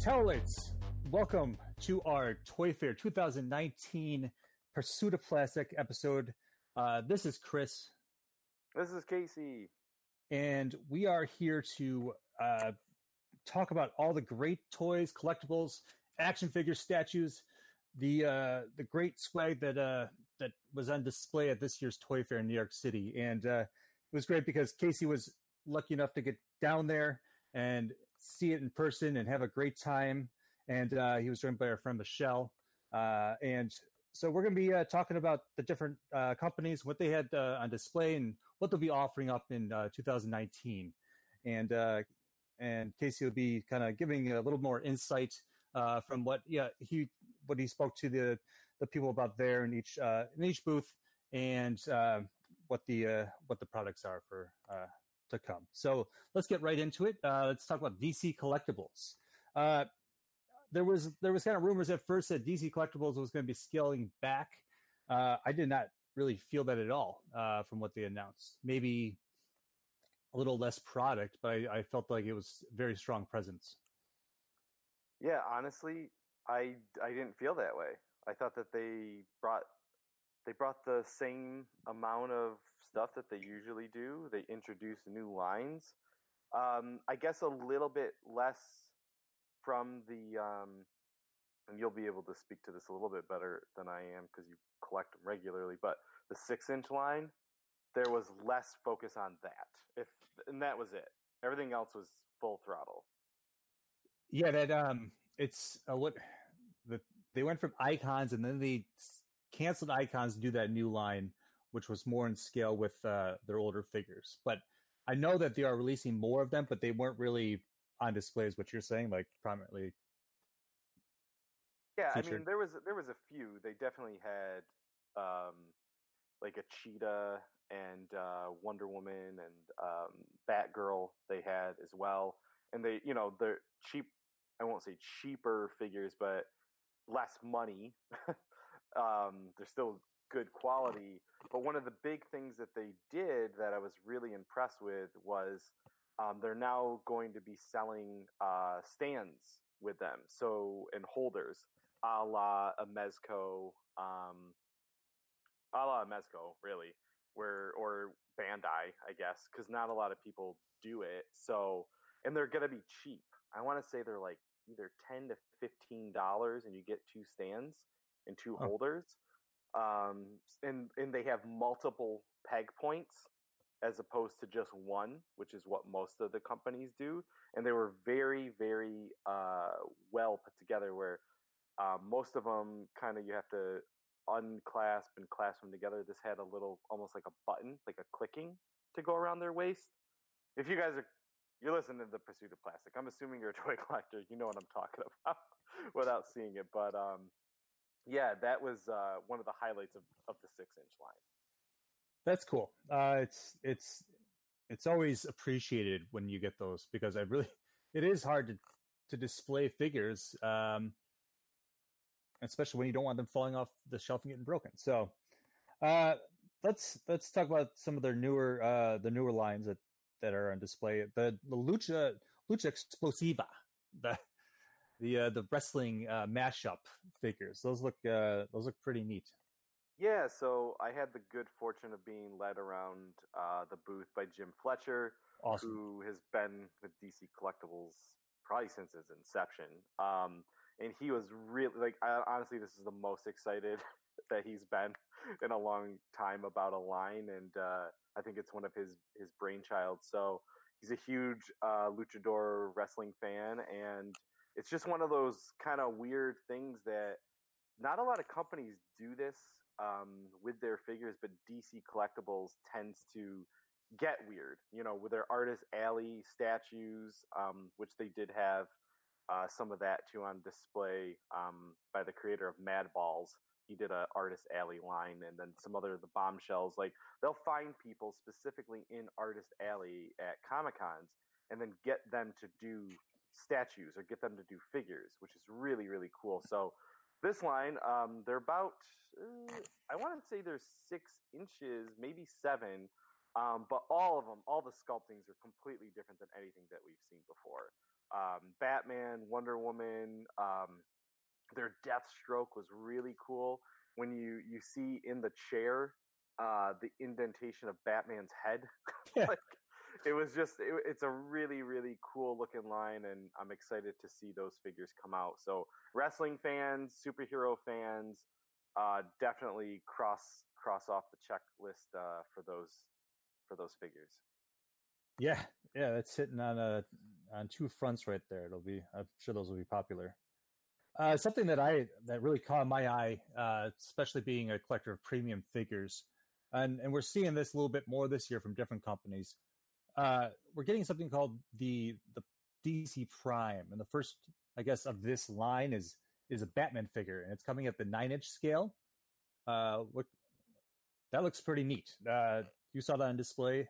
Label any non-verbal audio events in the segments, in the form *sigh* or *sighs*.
Tellers, welcome to our Toy Fair 2019 Pursuit of Plastic episode. Uh, this is Chris. This is Casey. And we are here to uh, talk about all the great toys, collectibles, action figures, statues, the uh, the great swag that uh, that was on display at this year's Toy Fair in New York City. And uh, it was great because Casey was lucky enough to get down there and see it in person and have a great time. And uh, he was joined by our friend Michelle. Uh, and so we're going to be uh, talking about the different uh, companies, what they had uh, on display, and what they'll be offering up in uh, 2019. And and Casey will be kind of giving a little more insight from what yeah he what he spoke to the the people about there in each in each booth and what the what the products are for to come. So let's get right into it. Uh, let's talk about DC Collectibles. Uh, there was there was kind of rumors at first that DC Collectibles was going to be scaling back. Uh, I did not really feel that at all uh, from what they announced. Maybe a little less product, but I, I felt like it was very strong presence. Yeah, honestly, I I didn't feel that way. I thought that they brought they brought the same amount of stuff that they usually do. They introduce new lines. Um, I guess a little bit less from the, um, and you'll be able to speak to this a little bit better than I am because you collect them regularly. But the six-inch line, there was less focus on that. If and that was it. Everything else was full throttle. Yeah, that um, it's uh, what the they went from icons and then they canceled icons to do that new line, which was more in scale with uh, their older figures. But I know that they are releasing more of them, but they weren't really on display. Is what you're saying? Like prominently. Yeah, featured. I mean there was there was a few. They definitely had um, like a cheetah and uh, Wonder Woman and um, Batgirl. They had as well, and they you know they're cheap. I won't say cheaper figures, but less money. *laughs* um, they're still good quality. But one of the big things that they did that I was really impressed with was um, they're now going to be selling uh, stands with them, so and holders, a la a Mezco, um, a la a Mezco, really, where or Bandai, I guess, because not a lot of people do it. So and they're gonna be cheap. I want to say they're like either ten to fifteen dollars, and you get two stands and two oh. holders. Um, and and they have multiple peg points as opposed to just one, which is what most of the companies do. And they were very, very uh, well put together. Where uh, most of them kind of you have to unclasp and clasp them together. This had a little, almost like a button, like a clicking to go around their waist. If you guys are you're listening to the Pursuit of Plastic, I'm assuming you're a *laughs* toy collector. You know what I'm talking *laughs* about without seeing it. But um, yeah, that was uh, one of the highlights of, of the six inch line. That's cool. Uh, it's it's it's always appreciated when you get those because I really it is hard to to display figures, um, especially when you don't want them falling off the shelf and getting broken. So uh, let's let's talk about some of their newer uh, the newer lines that that are on display. The the lucha lucha explosiva, the the uh, the wrestling uh, mashup figures. Those look uh, those look pretty neat. Yeah, so I had the good fortune of being led around uh, the booth by Jim Fletcher, awesome. who has been with DC Collectibles probably since its inception. Um, and he was really like, I, honestly, this is the most excited *laughs* that he's been in a long time about a line, and uh, I think it's one of his his brainchild. So he's a huge uh, luchador wrestling fan, and it's just one of those kind of weird things that not a lot of companies do this um, with their figures, but DC Collectibles tends to get weird. You know, with their artist alley statues, um, which they did have uh, some of that too on display um, by the creator of Madballs. He did a artist alley line, and then some other the bombshells. Like they'll find people specifically in artist alley at comic cons, and then get them to do statues or get them to do figures, which is really really cool. So this line, um, they're about uh, I want to say they're six inches, maybe seven, um, but all of them, all the sculptings are completely different than anything that we've seen before. um, Batman, Wonder Woman. Um, their Deathstroke was really cool. When you you see in the chair uh, the indentation of Batman's head, *laughs* like it was just it, it's a really really cool looking line, and I'm excited to see those figures come out. So wrestling fans, superhero fans, uh, definitely cross cross off the checklist uh, for those for those figures. Yeah, yeah, that's hitting on a on two fronts right there. It'll be, I'm sure those will be popular. Uh, something that I that really caught my eye, uh, especially being a collector of premium figures, and and we're seeing this a little bit more this year from different companies. Uh, we're getting something called the the DC Prime, and the first, I guess, of this line is is a Batman figure, and it's coming at the nine inch scale. Uh, that looks pretty neat. Uh, you saw that on display.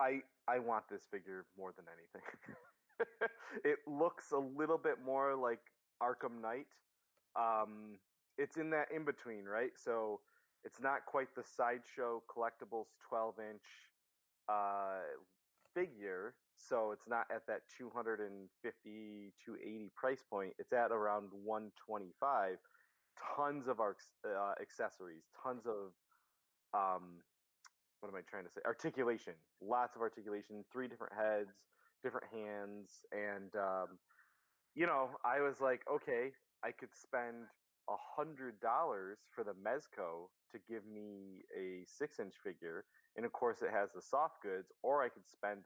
I I want this figure more than anything. *laughs* it looks a little bit more like Arkham Knight. Um, it's in that in between, right? So it's not quite the sideshow collectibles 12 inch uh, figure. So it's not at that 250 280 price point. It's at around 125. Tons of our uh, accessories, tons of um, what am I trying to say? Articulation, lots of articulation, three different heads, different hands, and um, you know, I was like, okay, I could spend a hundred dollars for the Mezco to give me a six-inch figure, and of course, it has the soft goods, or I could spend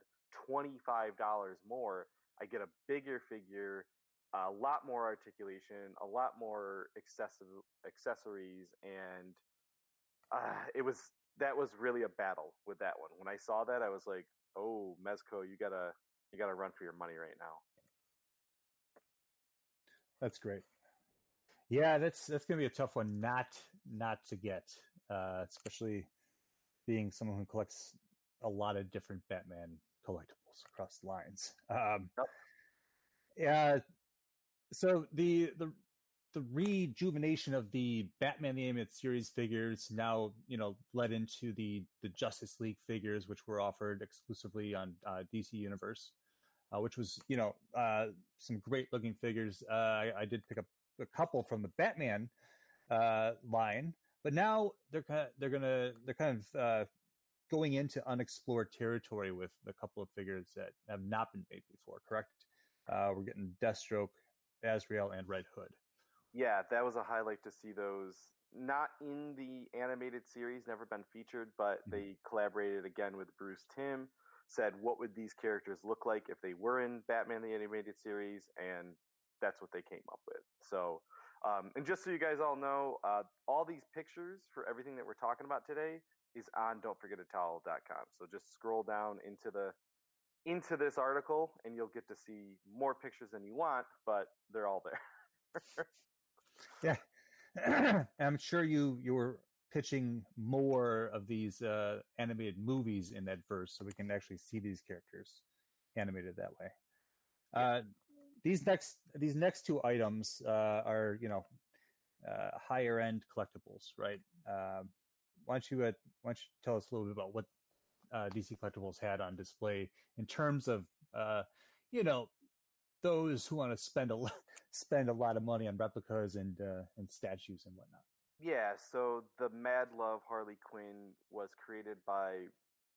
twenty-five dollars more. I get a bigger figure, a lot more articulation, a lot more excessive accessories, and uh, it was that was really a battle with that one. When I saw that, I was like, "Oh, Mezco, you gotta you gotta run for your money right now." That's great. Yeah, that's that's gonna be a tough one not not to get, uh, especially being someone who collects a lot of different Batman collectibles across lines. *laughs* Um, Yep. Yeah. So the the the rejuvenation of the Batman the Animated Series figures now, you know, led into the the Justice League figures, which were offered exclusively on uh, DC Universe, uh, which was, you know, uh, some great looking figures. Uh, I, I did pick up a couple from the Batman uh, line, but now they're kind of, they're gonna they're kind of uh, going into unexplored territory with a couple of figures that have not been made before. Correct? Uh, we're getting Deathstroke, Azrael, and Red Hood. Yeah, that was a highlight to see those. Not in the animated series, never been featured, but Mhm. they collaborated again with Bruce Timm. Said, what would these characters look like if they were in Batman the Animated Series? And that's what they came up with. So, um, and just so you guys all know, uh, all these pictures for everything that we're talking about today is on don'tforgetatowel.com. So just scroll down into the into this article and you'll get to see more pictures than you want, but they're all there. Yeah. *clears throat* I'm sure you you were pitching more of these uh, animated movies in that verse, so we can actually see these characters animated that way. Uh, these next these next two items uh, are you know uh, higher end collectibles, right? Um why don't you uh, why don't you tell us a little bit about what uh, DC Collectibles had on display in terms of uh, you know those who want to spend a lot *laughs* spend a lot of money on replicas and uh, and statues and whatnot. Yeah, so the Mad Love Harley Quinn was created by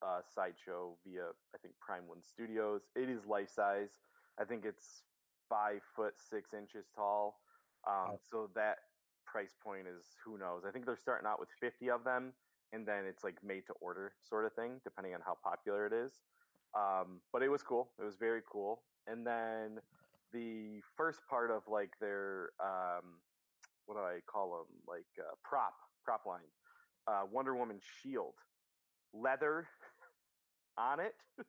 uh, Sideshow via, I think, Prime One Studios. It is life size. I think it's five foot six inches tall. Um, Wow. So that price point is who knows. I think they're starting out with 50 of them, and then it's like made to order sort of thing, depending on how popular it is. Um, but it was cool. It was very cool. And then the first part of like their um, what do I call them? Like uh, prop prop lines. Uh, Wonder Woman shield, leather *laughs* on it, *laughs*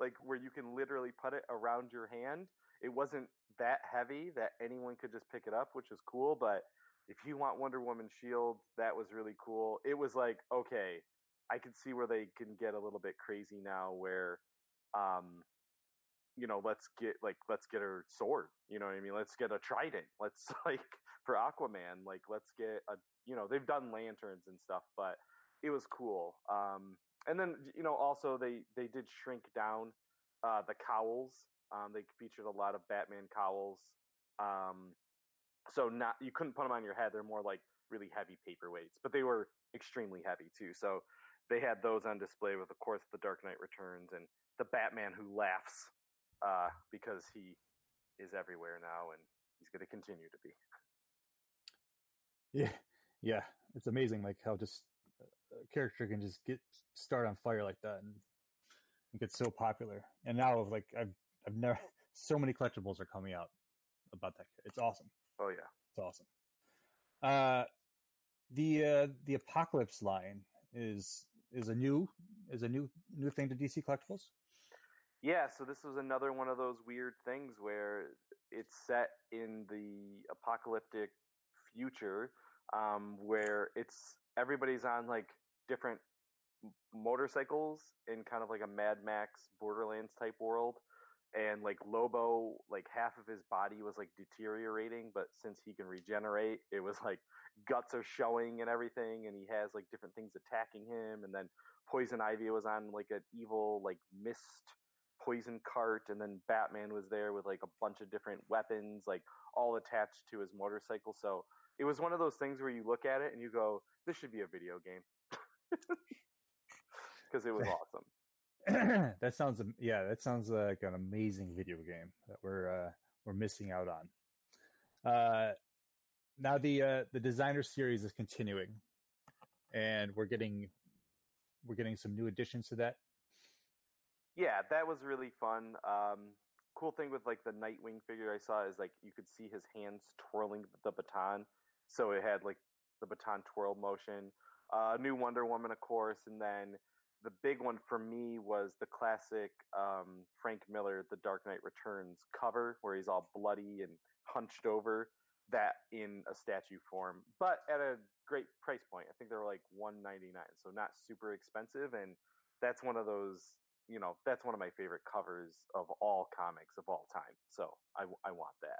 like where you can literally put it around your hand. It wasn't that heavy that anyone could just pick it up, which was cool. But if you want Wonder Woman shield, that was really cool. It was like okay, I could see where they can get a little bit crazy now, where um, you know, let's get like let's get her sword. You know what I mean? Let's get a trident. *laughs* Let's like for Aquaman, like let's get a you know, they've done lanterns and stuff, but it was cool. Um and then you know, also they they did shrink down uh the cowls Um, they featured a lot of Batman cowls. Um, so not you couldn't put them on your head. They're more like really heavy paperweights, but they were extremely heavy too. So they had those on display with, of course, the Dark Knight Returns and the Batman who laughs uh, because he is everywhere now and he's going to continue to be. Yeah, yeah, it's amazing like how just a character can just get start on fire like that and, and get so popular. And now, like I've I've never *laughs* so many collectibles are coming out about that. It's awesome. Oh yeah, it's awesome. Uh, the uh, the Apocalypse line is is a new is a new new thing to DC Collectibles. Yeah, so this was another one of those weird things where it's set in the apocalyptic future, um, where it's everybody's on like different motorcycles in kind of like a Mad Max Borderlands type world, and like Lobo, like half of his body was like deteriorating, but since he can regenerate, it was *laughs* like guts are showing and everything, and he has like different things attacking him, and then Poison Ivy was on like an evil like mist poison cart, and then Batman was there with like a bunch of different weapons, like all attached to his motorcycle. So it was one of those things where you look at it and you go, "This should be a video game," *laughs* because it was *laughs* awesome. *clears throat* that sounds yeah, that sounds like an amazing video game that we're uh, we're missing out on. Uh, now the uh, the designer series is continuing, and we're getting we're getting some new additions to that. Yeah, that was really fun. Um, cool thing with like the Nightwing figure I saw is like you could see his hands twirling the baton, so it had like the baton twirl motion. Uh, new Wonder Woman, of course, and then the big one for me was the classic um, Frank Miller, The Dark Knight Returns cover, where he's all bloody and hunched over. That in a statue form, but at a great price point. I think they were like one ninety nine, so not super expensive. And that's one of those, you know, that's one of my favorite covers of all comics of all time. So I, I want that.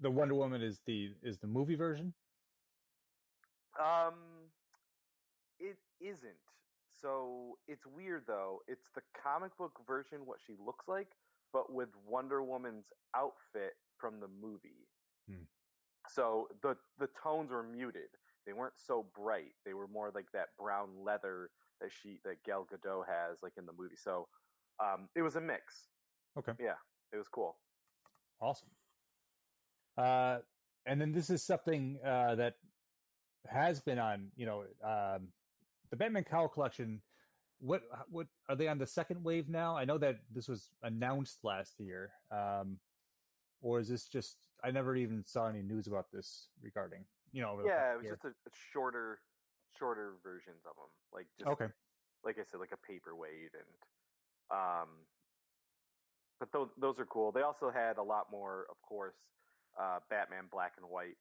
The Wonder Woman is the is the movie version. Um, it isn't. So it's weird though. It's the comic book version, what she looks like, but with Wonder Woman's outfit from the movie. Hmm. So the the tones were muted. They weren't so bright. They were more like that brown leather that she that Gal Gadot has, like in the movie. So um, it was a mix. Okay. Yeah, it was cool. Awesome. Uh, and then this is something uh, that has been on, you know, um, the Batman Cowl collection. What what are they on the second wave now? I know that this was announced last year, um, or is this just? I never even saw any news about this regarding. You know, yeah, it was year. just a, a, shorter, shorter versions of them, like just okay, like I said, like a paperweight, and um, but those those are cool. They also had a lot more, of course, uh, Batman black and white,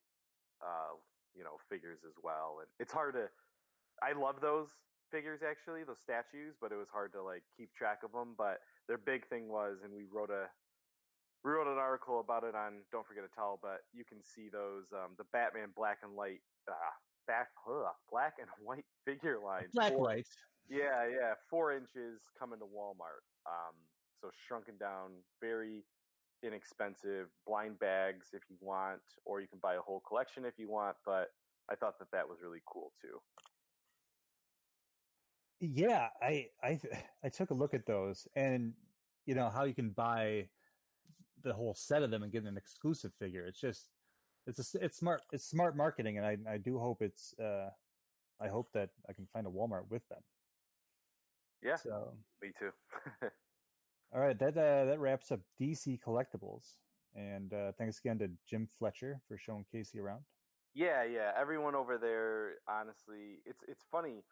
uh, you know, figures as well, and it's hard to I love those figures actually, those statues, but it was hard to like keep track of them. But their big thing was, and we wrote a we wrote an article about it on Don't Forget a Towel, but you can see those um, the Batman black and white uh, back ugh, black and *laughs* white figure lines. Black four, white. Yeah, yeah, four inches coming to Walmart. Um, so shrunken down, very inexpensive blind bags if you want, or you can buy a whole collection if you want. But I thought that that was really cool too. Yeah, I I *sighs* I took a look at those, and you know how you can buy the whole set of them and get an exclusive figure. It's just it's a, it's smart it's smart marketing, and I I do hope it's uh I hope that I can find a Walmart with them. Yeah, so me too. *laughs* all right, that uh, that wraps up DC collectibles, and uh, thanks again to Jim Fletcher for showing Casey around. Yeah, yeah, everyone over there. Honestly, it's it's funny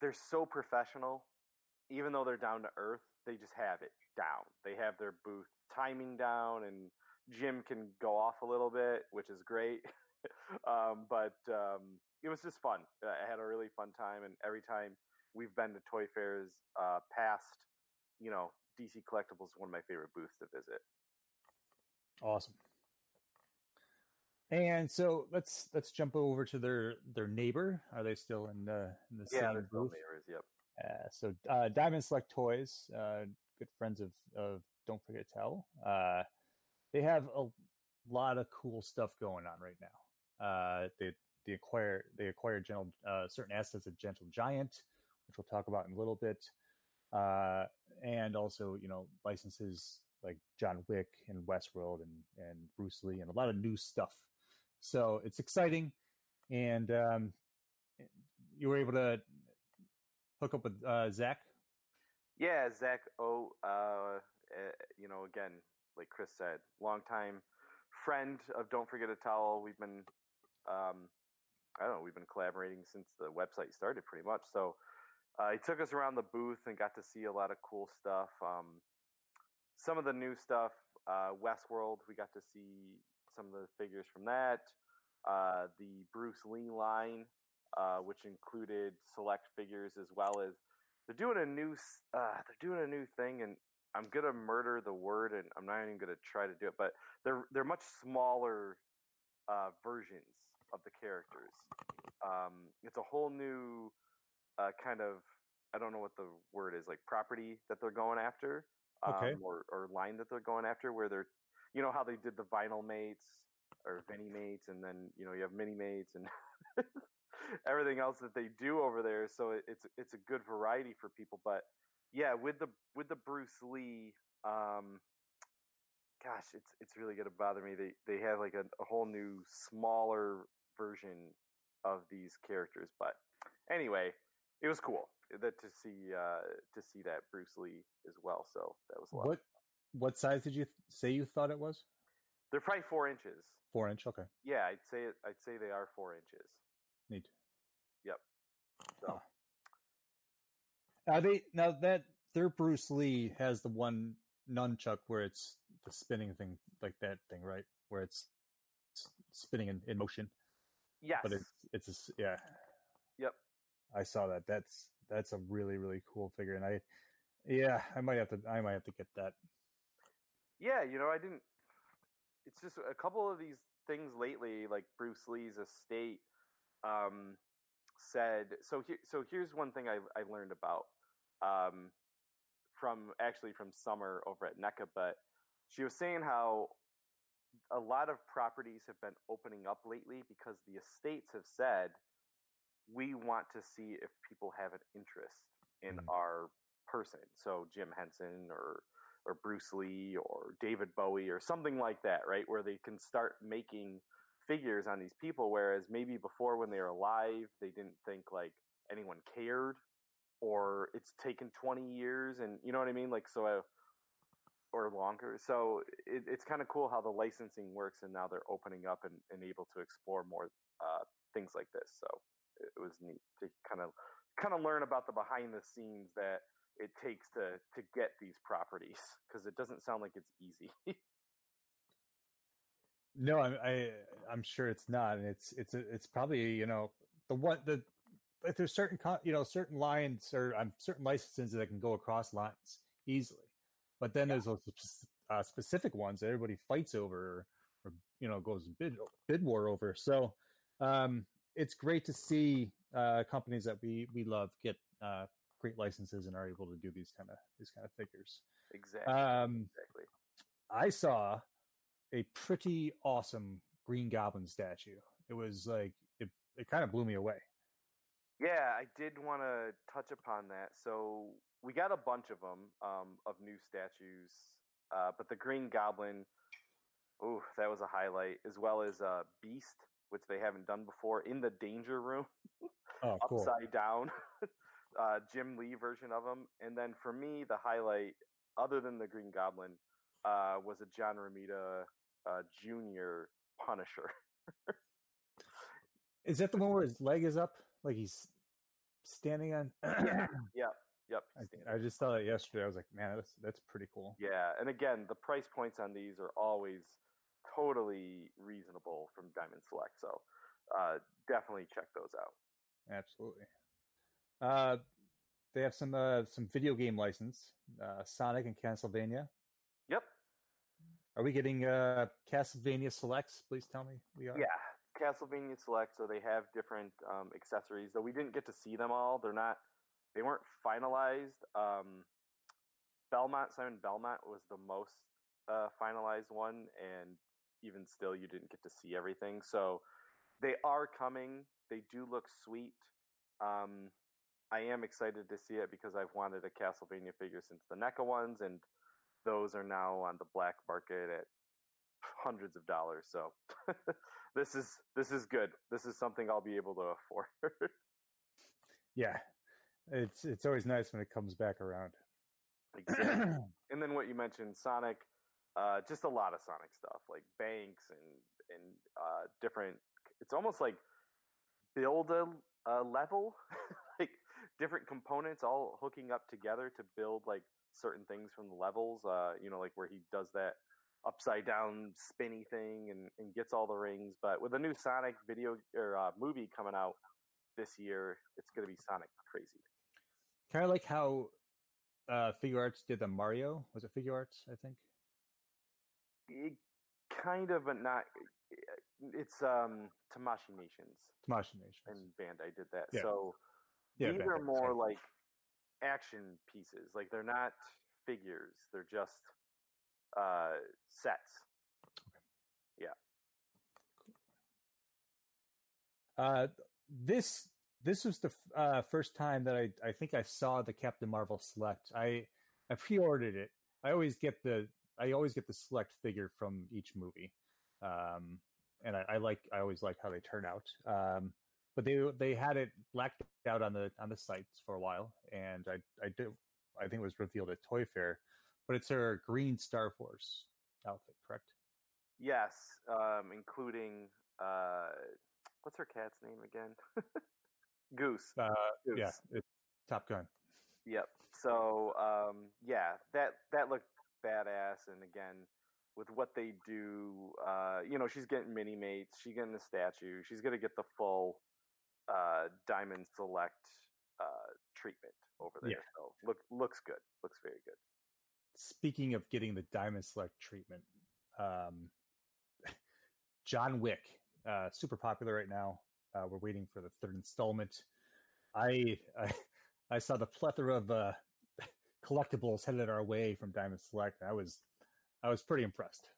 they're so professional, even though they're down to earth. They just have it down. They have their booth timing down, and Jim can go off a little bit, which is great. *laughs* um, but um, it was just fun. I had a really fun time, and every time we've been to toy fairs uh, past, you know, DC Collectibles is one of my favorite booths to visit. Awesome. And so let's let's jump over to their their neighbor. Are they still in the in the yeah, same booth? Neighbors, yep. Uh, so uh, Diamond Select Toys, uh, good friends of of Don't Forget a Towel. Uh, they have a lot of cool stuff going on right now. Uh, they they acquire they acquire gentle, uh, certain assets of Gentle Giant, which we'll talk about in a little bit, uh, and also you know licenses like John Wick and Westworld and and Bruce Lee and a lot of new stuff. So it's exciting, and um, you were able to hook up with uh, Zach. Yeah, Zach Oh, Uh, you know, again, like Chris said, long time friend of Don't Forget a Towel. We've been, um, I don't know, we've been collaborating since the website started, pretty much. So uh, he took us around the booth and got to see a lot of cool stuff. Um, some of the new stuff, uh, Westworld, we got to see some of the figures from that. Uh, the Bruce Lee line, uh, which included select figures as well as they're doing a new uh, they're doing a new thing, and I'm gonna murder the word, and I'm not even gonna try to do it, but they're they're much smaller uh, versions of the characters. Um, it's a whole new uh, kind of I don't know what the word is like property that they're going after, um, Okay. or or line that they're going after, where they're you know how they did the vinyl mates or Vinimates, and then you know you have mini mates and *laughs* everything else that they do over there. So it, it's it's a good variety for people. But yeah, with the with the Bruce Lee, um, gosh, it's it's really gonna bother me. They they have like a, a whole new smaller version of these characters. But anyway, it was cool that to see uh, to see that Bruce Lee as well. So that was a lot. What what size did you th- say you thought it was? They're probably four inches. Four inch. Okay, Yeah, I'd say. I'd say they are four inches. neat. Yep. So Huh. Are they now that their Bruce Lee has the one nunchuck where it's the spinning thing, like that thing, right? Where it's spinning in, in motion, yes, but it's it's a yeah. Yep. I saw that. That's that's a really really cool figure, and I yeah, I might have to I might have to get that. Yeah, you know, I didn't. It's just a couple of these things lately, like Bruce Lee's estate um, said. So here, so here's one thing I I learned about um, from actually from Summer over at NECA, but she was saying how a lot of properties have been opening up lately because the estates have said we want to see if people have an interest in Mm. our person. So Jim Henson or or Bruce Lee or David Bowie or something like that, right? Where they can start making figures on these people whereas maybe before when they were alive they didn't think like anyone cared or it's taken 20 years and you know what I mean like so uh, or longer. So it, it's kind of cool how the licensing works, and now they're opening up and, and able to explore more uh, things like this. So it was neat to kind of kind of learn about the behind the scenes that it takes to to get these properties because it doesn't sound like it's easy. *laughs* No, I, I I'm sure it's not, and it's it's it's probably you know the one the if there's certain you know certain lines or um, certain licenses that can go across lines easily, but then there's those uh, specific ones that everybody fights over or, or you know goes bid bid war over. So um, it's great to see uh, companies that we we love get uh, great licenses and are able to do these kind of these kind of figures. exactly. Um, exactly. I saw a pretty awesome Green Goblin statue. It was like it, it kind of blew me away. Yeah, I did want to touch upon that. So we got a bunch of them um, of new statues, uh, but the Green Goblin, ooh, that was a highlight, as well as uh, Beast, which they haven't done before, in the Danger Room, *laughs* Oh, cool. upside down, *laughs* uh, Jim Lee version of him. And then for me, the highlight, other than the Green Goblin, uh, was a John Romita uh, Jr. Punisher. Is that the one where his leg is up, like he's standing on? *clears throat* Yeah. Yep, yep. I. I just saw that yesterday. I was like, man, that's that's pretty cool. Yeah, and again, the price points on these are always totally reasonable from Diamond Select. So uh, definitely check those out. Absolutely. Uh, they have some uh, some video game license, uh, Sonic and Castlevania. Yep. Are we getting uh, Castlevania selects? Please tell me we are. Yeah, Castlevania Select. So they have different um, accessories, though we didn't get to see them all. They're not. They weren't finalized. Um, Belmont Simon Belmont was the most uh, finalized one, and even still, you didn't get to see everything. So they are coming. They do look sweet. Um, I am excited to see it because I've wanted a Castlevania figure since the NECA ones, and those are now on the black market at hundreds of dollars. So *laughs* this is this is good. This is something I'll be able to afford. *laughs* yeah, it's it's always nice when it comes back around. Exactly. *clears throat* and then what you mentioned, Sonic, uh, just a lot of Sonic stuff like banks and and uh, different. It's almost like build a, a level, *laughs* like different components all hooking up together to build like certain things from the levels. Uh, you know, like where he does that upside down spinny thing and, and gets all the rings. But with a new Sonic video or uh, movie coming out this year, it's going to be Sonic crazy. Kind of like how uh, Figuarts did the Mario. Was it Figure Arts? I think. It, kind of, but not. It's um Tamashii Nations. Tamashii Nations and Bandai did that. Yeah. So Yeah, these are more like action pieces. Like they're not figures. They're just uh sets. Yeah. Uh, this this was the f- uh, first time that I I think I saw the Captain Marvel Select. I I pre-ordered it. I always get the I always get the select figure from each movie, um, and I, I like I always like how they turn out. Um, but they they had it blacked out on the on the sites for a while, and I I do I think it was revealed at Toy Fair, but it's her green Star Force outfit, correct? Yes, um, including uh, what's her cat's name again? *laughs* Goose. Uh, Goose. yeah, it's Top Gun. Yep. So um, yeah, that that looked badass, and again, with what they do, uh, you know, she's getting mini mates, she's getting the statue, she's gonna get the full uh, Diamond Select uh, treatment over there. Yeah. So look looks good, looks very good. speaking of getting the diamond select treatment um *laughs* john wick uh super popular right now uh we're waiting for the third installment i *laughs* i, I saw the plethora of uh *laughs* collectibles headed our way from diamond select i was i was pretty impressed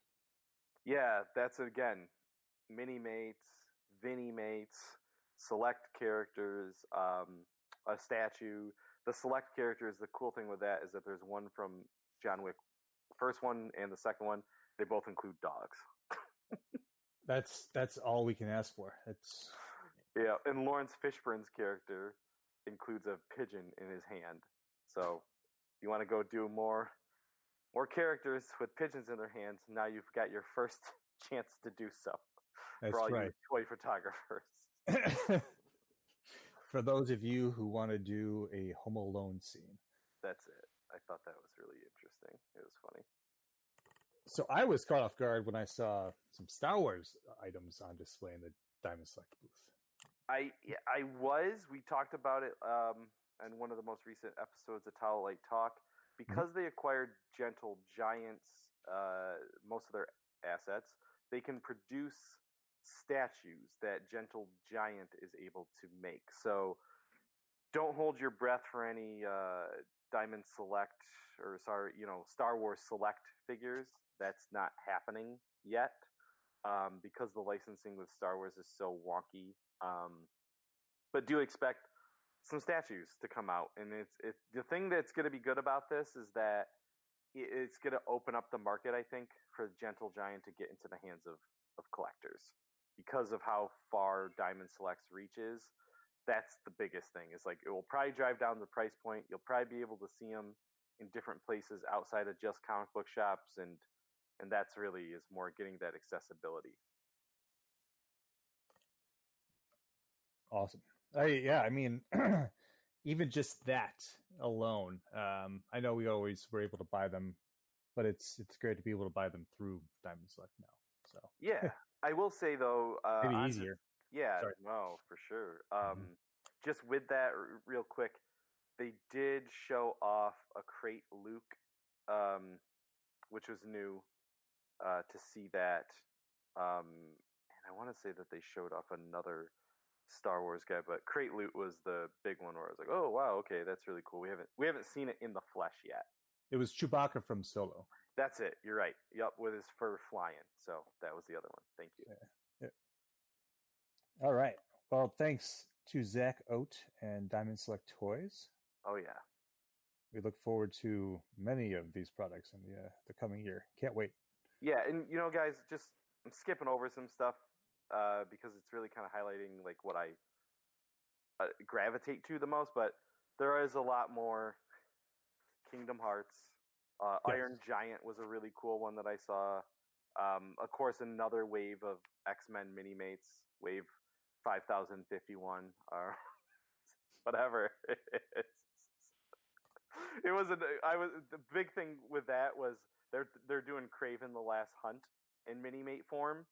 Yeah, that's again, mini mates, Vinimates, select characters, um, a statue. The select characters, the cool thing with that is that there's one from John Wick, first one and the second one. They both include dogs. that's that's all we can ask for it's Yeah, and Laurence Fishburne's character includes a pigeon in his hand. So, you want to go do more, more characters with pigeons in their hands, now you've got your first *laughs* chance to do so. that's for all right you toy photographers. *laughs* for those of you who want to do a home alone scene That's it. I thought that was really interesting. It was funny. So I was caught off guard when I saw some Star Wars items on display in the Diamond Select booth. I yeah, I was. We talked about it um, in one of the most recent episodes of Towel Light Talk because they acquired Gentle Giants. Uh, most of their assets, they can produce statues that Gentle Giant is able to make. So don't hold your breath for any uh, Diamond Select or sorry, you know, Star Wars Select figures. That's not happening yet um, because the licensing with Star Wars is so wonky. Um, but do expect some statues to come out, and it's it, the thing that's going to be good about this is that it's going to open up the market. I think for Gentle Giant to get into the hands of of collectors because of how far Diamond Selects reaches. That's the biggest thing. It's like it will probably drive down the price point. You'll probably be able to see them in different places outside of just comic book shops, and and that's really is more getting that accessibility. Awesome. I, yeah, I mean, *clears throat* even just that alone. Um, I know we always were able to buy them, but it's it's great to be able to buy them through Diamond Select now. So Yeah, I will say though, uh, maybe easier. Yeah, Sorry. no, for sure. Um, Just with that, r- real quick, they did show off a Crait Luke, um, which was new uh, to see that. Um, and I want to say that they showed off another Star Wars guy, but Crait loot was the big one where I was like, "Oh wow, okay, that's really cool." We haven't we haven't seen it in the flesh yet, It was Chewbacca from Solo. That's it. You're right. Yep, with his fur flying. So that was the other one. Thank you. Yeah. Yeah. All right. Well, thanks to Zach Oat and Diamond Select Toys. Oh yeah. We look forward to many of these products in the uh, the coming year. Can't wait. Yeah, and you know, guys, just I'm skipping over some stuff uh, because it's really kind of highlighting like what I uh, gravitate to the most. But there is a lot more. Kingdom Hearts, uh, Yes. Iron Giant was a really cool one that I saw. Um, of course, another wave of X Men mini mates, wave five thousand fifty one, or *laughs* whatever. *laughs* it was a. I was the big thing with that was they're they're doing Kraven the Last Hunt in mini mate form.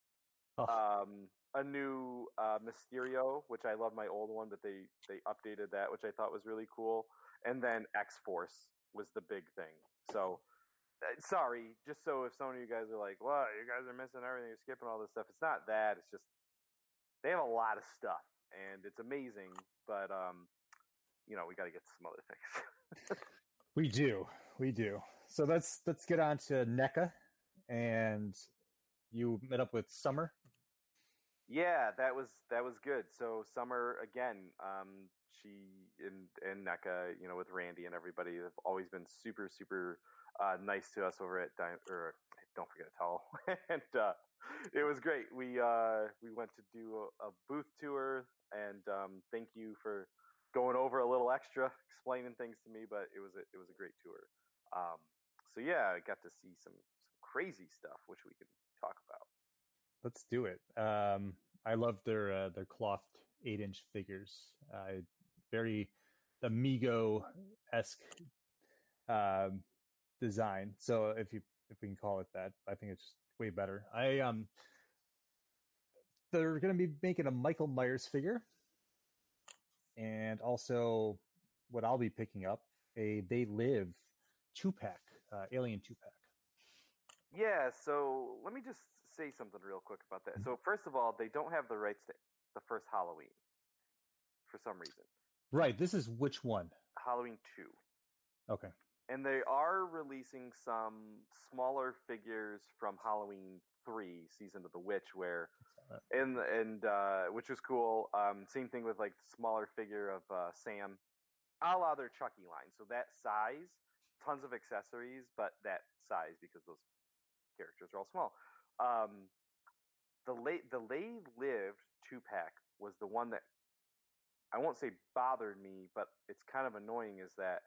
Oh. Um, a new uh, Mysterio, which I love my old one, but they they updated that, which I thought was really cool. And then X Force was the big thing. So uh, sorry, just so if some of you guys are like, "Well, you guys are missing everything, you're skipping all this stuff," it's not that. It's just they have a lot of stuff, and it's amazing. But um, you know, we got to get to some other things. *laughs* We do. We do. So let's let's get on to NECA, and you met up with Summer. Yeah, that was that was good. So Summer again, um, she and and NECA, you know, with Randy and everybody have always been super super uh, nice to us over at or don't forget a Towel, *laughs* and uh, it was great. We uh, we went to do a, a booth tour, and um, thank you for going over a little extra, *laughs* explaining things to me. But it was a, it was a great tour. Um, so yeah, I got to see some some crazy stuff, which we can talk about. Let's do it. Um, I love their uh, their clothed eight inch figures. Uh, very Mego esque um, design. So if you if we can call it that, I think it's way better. I um, they're going to be making a Michael Myers figure, and also what I'll be picking up a They Live two pack, uh, Alien two pack. Yeah, so let me just say something real quick about that. So first of all, they don't have the rights to the first Halloween for some reason. Right. This is which one? Halloween 2. Okay. And they are releasing some smaller figures from Halloween 3, Season of the Witch where and and uh which was cool. Um same thing with like smaller figure of uh Sam a la their Chucky line. So that size, tons of accessories, but that size because those characters are all small. Um, the late the lay lived two pack was the one that I won't say bothered me, but it's kind of annoying. Is that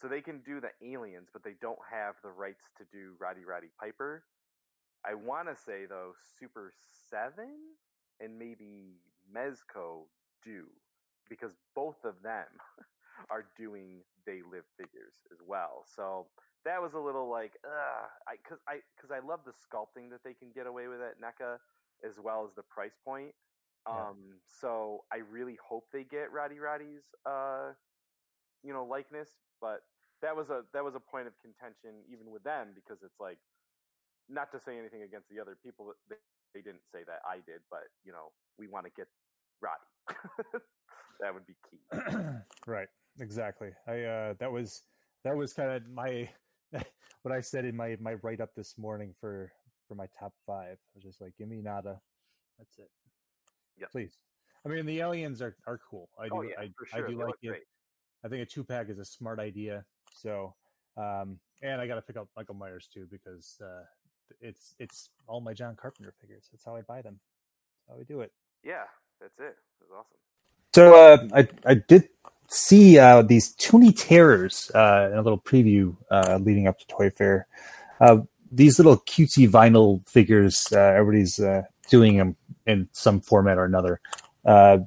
so they can do the aliens, but they don't have the rights to do Roddy Roddy Piper. I want to say though, Super Seven and maybe Mezco do because both of them *laughs* are doing They Live figures as well. So that was a little like, uh, I because I because I love the sculpting that they can get away with at NECA, as well as the price point. Yeah. Um, so I really hope they get Roddy Roddy's, uh, you know, likeness. But that was a that was a point of contention even with them because it's like, not to say anything against the other people, that they, they didn't say that I did, but you know, we want to get Roddy. *laughs* that would be key. *clears throat* right. Exactly. I uh that was that was kind of my *laughs* what I said in my my write up this morning for for my top 5. I was just like give me nada. That's it. Yep. Please. I mean the aliens are are cool. I do oh yeah, I, for I do they like it. great. I think a two pack is a smart idea. So, um, and I got to pick up Michael Myers too because uh, it's it's all my John Carpenter figures. That's how I buy them. That's how I do it. Yeah, that's it. Was awesome. So uh, I I did see uh, these Toonie Terrors uh, in a little preview uh, leading up to Toy Fair. Uh, these little cutesy vinyl figures. Uh, everybody's uh, doing them in some format or another. Uh,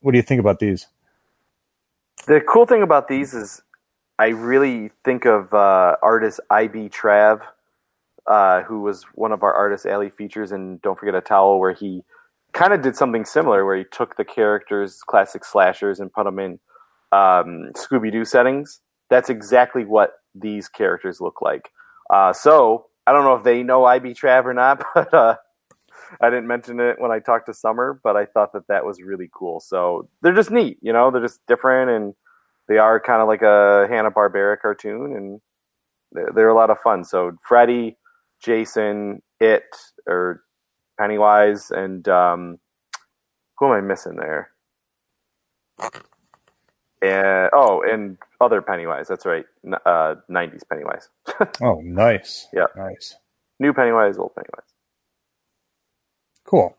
what do you think about these? The cool thing about these is I really think of uh, artist IB Trav, uh, who was one of our artist alley features, and don't forget a towel, where he kind of did something similar, where he took the characters, classic slashers, and put them in um, Scooby Doo settings. That's exactly what these characters look like. Uh, so I don't know if they know IB Trav or not, *laughs* but uh, I didn't mention it when I talked to Summer, but I thought that that was really cool. So they're just neat, you know, they're just different and they are kind of like a Hanna Barbera cartoon, and they're, they're a lot of fun. So Freddy, Jason, It, or Pennywise, and um, who am I missing there? And oh, and other Pennywise. That's right, N- uh, '90s Pennywise. *laughs* Oh, nice. Yeah. Nice. New Pennywise, old Pennywise. Cool.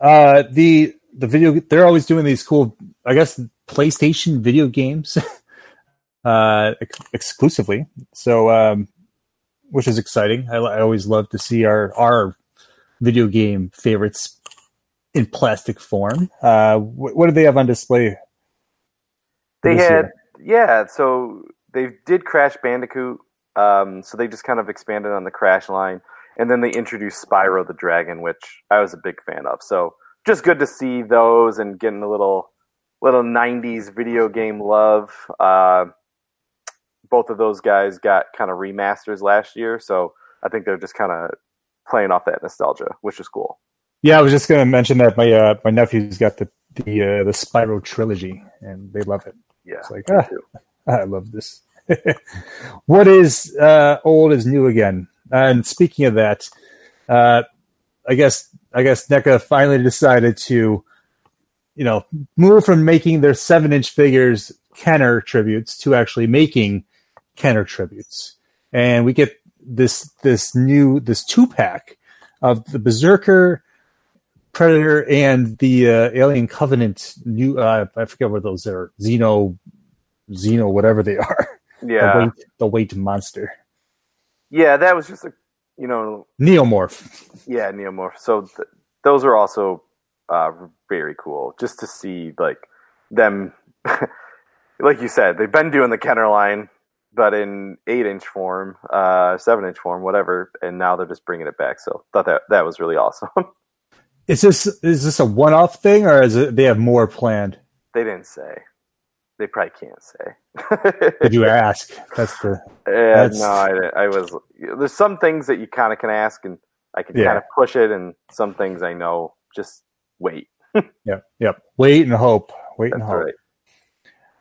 Uh, the the video they're always doing these cool, I guess, PlayStation video games, *laughs* uh, ex- exclusively. So, um, which is exciting. I, I always love to see our our video game favorites in plastic form. Uh, what, what do they have on display? They had year? yeah, so they did Crash Bandicoot. Um, so they just kind of expanded on the Crash line, and then they introduced Spyro the Dragon, which I was a big fan of. So just good to see those and getting a little little '90s video game love. Uh, both of those guys got kind of remasters last year, so I think they're just kind of playing off that nostalgia, which is cool. Yeah, I was just going to mention that my uh, my nephew's got the the uh, the Spyro trilogy, and they love it. Yeah, It's like ah. *laughs* I love this. *laughs* what is uh, old is new again. And speaking of that, uh, I guess I guess NECA finally decided to, you know, move from making their seven inch figures Kenner tributes to actually making Kenner tributes, and we get this this new this two pack of the Berserker. Predator and the uh, Alien Covenant new uh, I forget what those are Xeno Xeno whatever they are. *laughs* Yeah, the weight the weight monster yeah. That was just a you know Neomorph yeah neomorph. So th- those are also uh, very cool just to see like them. *laughs* like you said, they've been doing the Kenner line, but in eight inch form, uh, seven inch form, whatever, and now they're just bringing it back. So thought that that was really *laughs* awesome. is this is this a one off thing or is it they have more planned they didn't say. They probably can't say. did you *laughs* ask that's the Yeah, That's- no, I. I was. There's some things that you kind of can ask, and I can Yeah. kind of push it, and some things I know just wait. *laughs* yep yep wait and hope wait and hope right.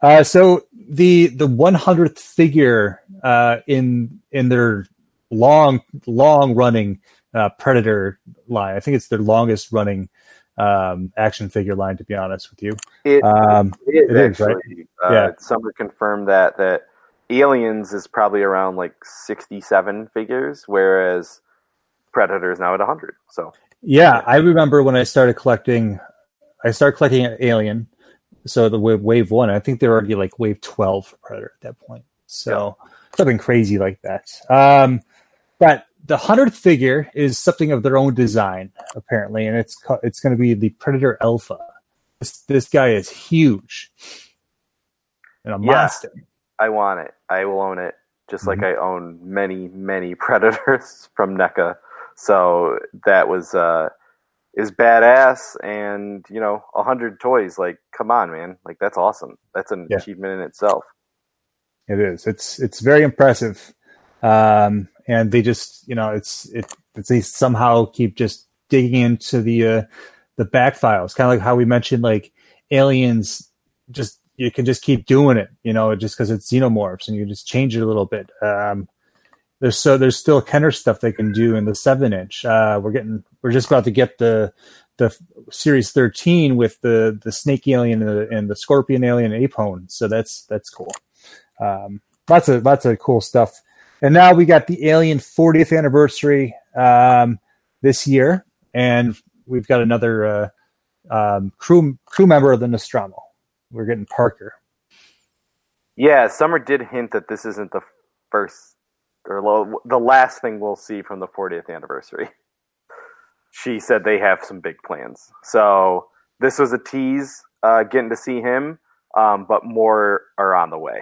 uh, so the the 100th figure uh, in in their long long running uh, Predator line I think it's their longest running um, action figure line to be honest with you It, um, it is it is, right? Uh, Yeah. Summer confirmed that that Aliens is probably around like 67 figures, whereas Predator is now at 100. So Yeah, I remember when I started collecting. I started collecting Alien, so the wave, wave one. I think they're already like wave twelve for Predator at that point. So something crazy like that. Um, but the hundredth figure is something of their own design, apparently, and it's it's going to be the Predator Alpha. This this guy is huge and a Yeah. monster. I want it. I will own it, just like Mm-hmm. I own many, many *laughs* Predators from NECA. So that was uh, is badass, and you know, a hundred toys. Like, come on, man! Like that's awesome. That's an Yeah. achievement in itself. It is. It's it's very impressive, um, and they just you know it's it it's, they somehow keep just digging into the uh, the back files, kind of like how we mentioned like aliens. Just you can just keep doing it, you know, just because it's xenomorphs, and you just change it a little bit. Um, there's so there's still Kenner stuff they can do in the seven inch. Uh, we're getting we're just about to get the the series 13 with the the snake alien and the, and the scorpion alien apone so that's that's cool um, lots of lots of cool stuff. And now we got the Alien 40th anniversary um, this year, and we've got another uh, um, crew crew member of the Nostromo. We're getting Parker. Yeah, Summer did hint that this isn't the first or lo- the last thing we'll see from the 40th anniversary. She said they have some big plans. So this was a tease, uh, getting to see him, um, but more are on the way.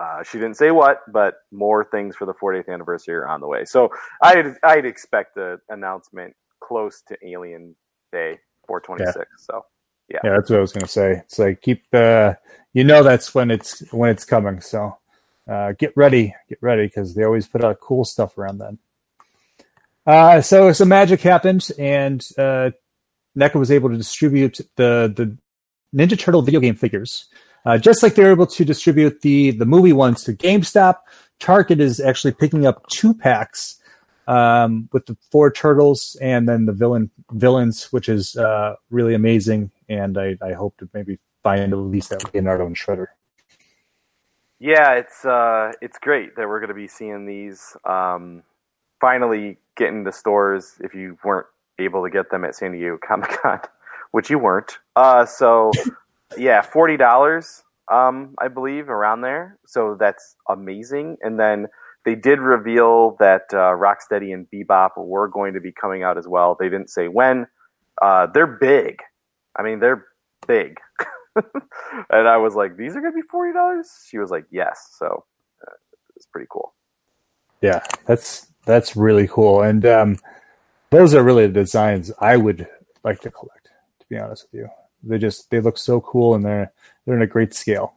Uh, she didn't say what, but more things for the 40th anniversary are on the way. So I'd, I'd expect an announcement close to Alien Day 426. So yeah, Yeah, that's what I was going to say. It's like keep uh, you know that's when it's when it's coming. So uh, get ready, get ready because they always put out cool stuff around then. Uh, so some magic happened, and uh, NECA was able to distribute the the Ninja Turtle video game figures, uh, just like they're able to distribute the the movie ones to GameStop, Target is actually picking up two packs um, with the four turtles and then the villain villains, which is uh, really amazing. And I, I hope to maybe find at least that Leonardo and Shredder. Yeah, it's uh, it's great that we're going to be seeing these um, finally getting to stores. If you weren't able to get them at San Diego Comic Con, *laughs* which you weren't, uh, so yeah, forty dollars, um, I believe, around there. So that's amazing. And then they did reveal that uh, Rocksteady and Bebop were going to be coming out as well. They didn't say when. Uh, they're big. I mean, they're big. *laughs* and I was like, "These are going to be forty dollars." She was like, "Yes." So uh, it's pretty cool. Yeah, that's that's really cool, and um, those are really the designs I would like to collect. To be honest with you, they just they look so cool, and they're they're in a great scale.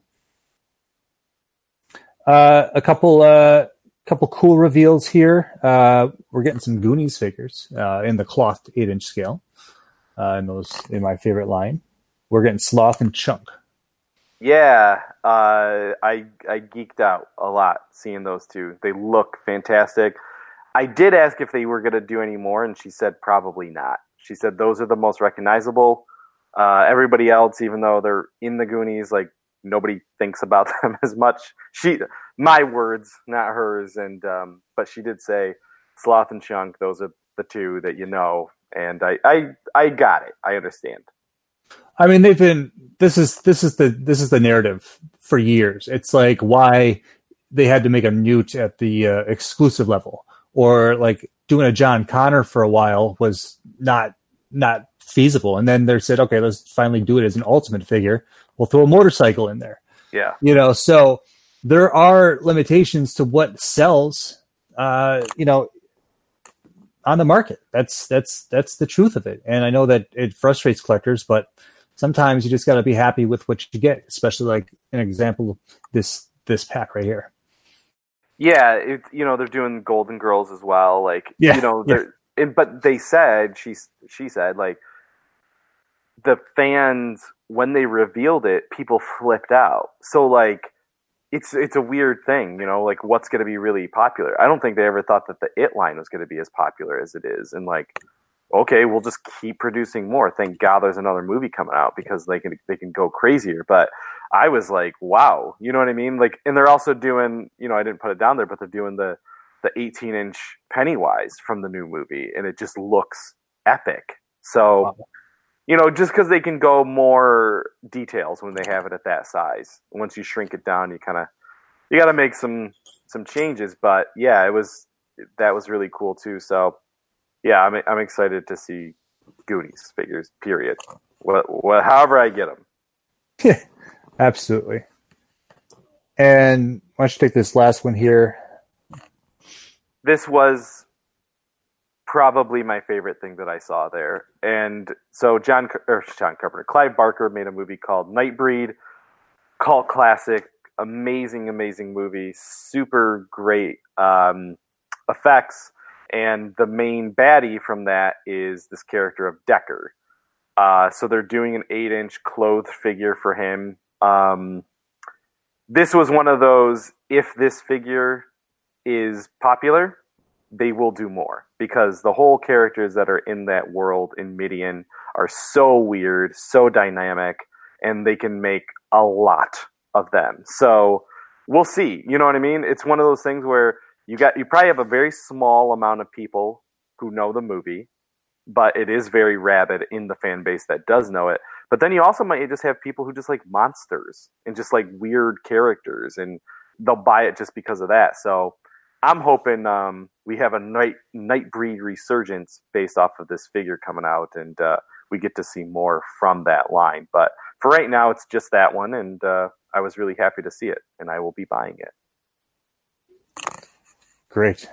Uh, a couple uh, couple cool reveals here. Uh, we're getting some Goonies figures uh, in the cloth eight inch scale. Uh, in those, in my favorite line, we're getting Sloth and Chunk. Yeah, uh, I I geeked out a lot seeing those two. They look fantastic. I did ask if they were going to do any more, and she said probably not. She said those are the most recognizable. Uh, everybody else, even though they're in the Goonies, like nobody thinks about *laughs* them as much. She, my words, not hers. And um, but she did say Sloth and Chunk. Those are the two that you know. And I, I, I got it. I understand. I mean, they've been. This is this is the this is the narrative for years. It's like why they had to make a newt at the uh, exclusive level, or like doing a John Connor for a while was not not feasible. And then they said, okay, let's finally do it as an ultimate figure. We'll throw a motorcycle in there. Yeah. You know, so there are limitations to what sells uh, you know, on the market. That's that's that's the truth of it. And I know that it frustrates collectors, but sometimes you just got to be happy with what you get, especially like an example this this pack right here. Yeah, it, you know they're doing Golden Girls as well. Like yeah, you know, yeah. and but they said she she said like the fans when they revealed it, people flipped out. So like it's it's a weird thing, you know, like what's going to be really popular. I don't think they ever thought that the It line was going to be as popular as it is, and like, okay, we'll just keep producing more. Thank God there's another movie coming out because they can they can go crazier. But I was like, wow, you know what I mean? Like, and they're also doing, you know, I didn't put it down there, but they're doing the the 18 inch Pennywise from the new movie, and it just looks epic. So. You know, just because they can go more details when they have it at that size. Once you shrink it down, you kind of you got to make some some changes. But yeah, it was that was really cool too. So yeah, I'm I'm excited to see Goonies figures. Period. What, what however I get them. Yeah, *laughs* absolutely. And why don't you take this last one here? This was probably my favorite thing that I saw there. And so John or John Carpenter, Clive Barker made a movie called Nightbreed, cult classic, amazing, amazing movie, super great um, effects. And the main baddie from that is this character of Decker. Uh, so they're doing an eight inch clothed figure for him. Um, this was one of those, if this figure is popular, they will do more because the whole characters that are in that world in Midian are so weird, so dynamic, and they can make a lot of them. So we'll see. You know what I mean? It's one of those things where you got you probably have a very small amount of people who know the movie, but it is very rabid in the fan base that does know it. But then you also might just have people who just like monsters and just like weird characters and they'll buy it just because of that. So I'm hoping um, we have a night Nightbreed resurgence based off of this figure coming out, and uh, we get to see more from that line. But for right now, it's just that one, and uh, I was really happy to see it, and I will be buying it. Great.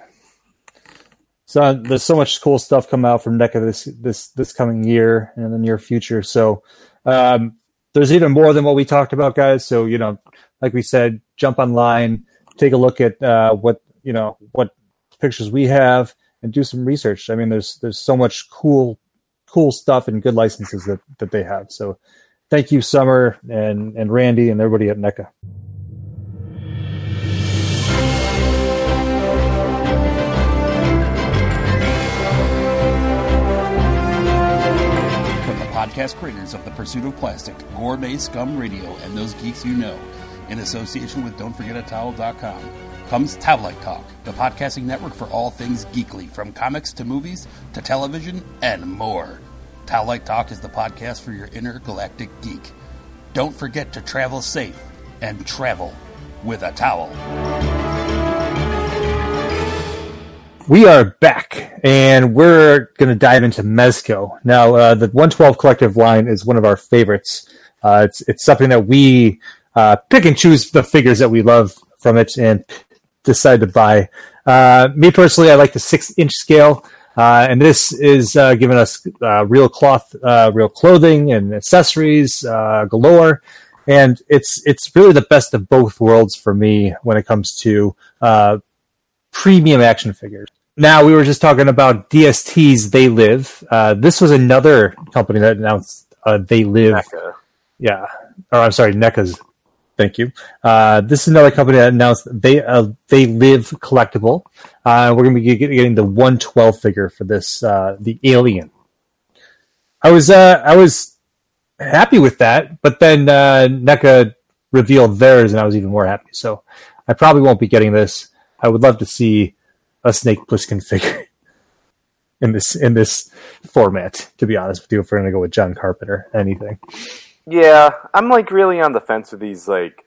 So there's so much cool stuff coming out from NECA this this this coming year and in the near future. So um, there's even more than what we talked about, guys. So you know, like we said, jump online, take a look at uh, what you know what pictures we have and do some research. I mean, there's there's so much cool cool stuff and good licenses that that they have. So thank you, Summer and and Randy and everybody at NECA. From the podcast creators of the Pursuit of Plastic, Gourmet Scum Radio, and those geeks you know, in association with Don'tForgetAtowel.com comes Towelite Talk, the podcasting network for all things geekly, from comics to movies to television and more. Towelite Talk is the podcast for your intergalactic geek. Don't forget to travel safe and travel with a towel. We are back, and we're going to dive into Mezco. Now, uh, the 112 Collective line is one of our favorites. Uh, it's it's something that we uh, pick and choose the figures that we love from it and decide to buy. Uh, me personally, I like the six inch scale, uh, and this is uh, giving us real cloth, real clothing, and accessories galore. And it's it's really the best of both worlds for me when it comes to premium action figures. Now we were just talking about DST's They Live. Uh, this was another company that announced uh, They Live. NECA. Yeah, or I'm sorry, NECA's. Thank you. Uh, this is another company that announced they uh, they live collectible. Uh, we're going to be getting the 112 figure for this, uh, the Alien. I was I was happy with that, but then NECA revealed theirs, and I was even more happy. So I probably won't be getting this. I would love to see a Snake Plissken *laughs* figure in this in this format. To be honest with you, if we're gonna go with John Carpenter, anything. Yeah, I'm like really on the fence with these. Like,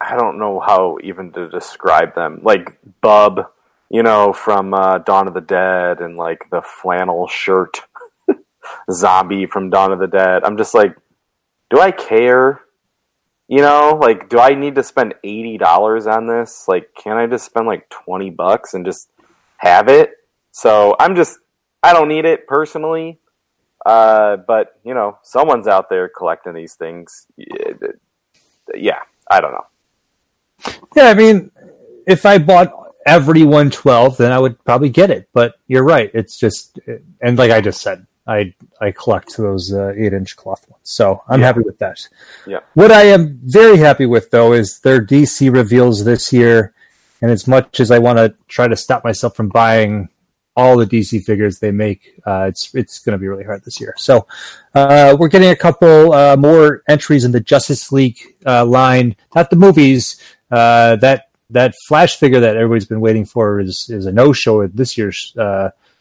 I don't know how even to describe them. Like Bub, you know, from uh, Dawn of the Dead, and like the flannel shirt *laughs* zombie from Dawn of the Dead. I'm just like, do I care? You know, like, do I need to spend eighty dollars on this? Like, can I just spend like twenty bucks and just have it? So I'm just, I don't need it personally. Uh, but you know, someone's out there collecting these things. Yeah, I don't know. Yeah, I mean, if I bought every 112, then I would probably get it. But you're right; it's just, and like I just said, I I collect those uh, eight inch cloth ones. So I'm yeah. happy with that. Yeah. What I am very happy with though is their DC reveals this year, and as much as I want to try to stop myself from buying all the DC figures they make, uh, it's it's going to be really hard this year. So uh, we're getting a couple uh, more entries in the Justice League uh, line, not the movies. Uh, that that Flash figure that everybody's been waiting for is is a no show at this year's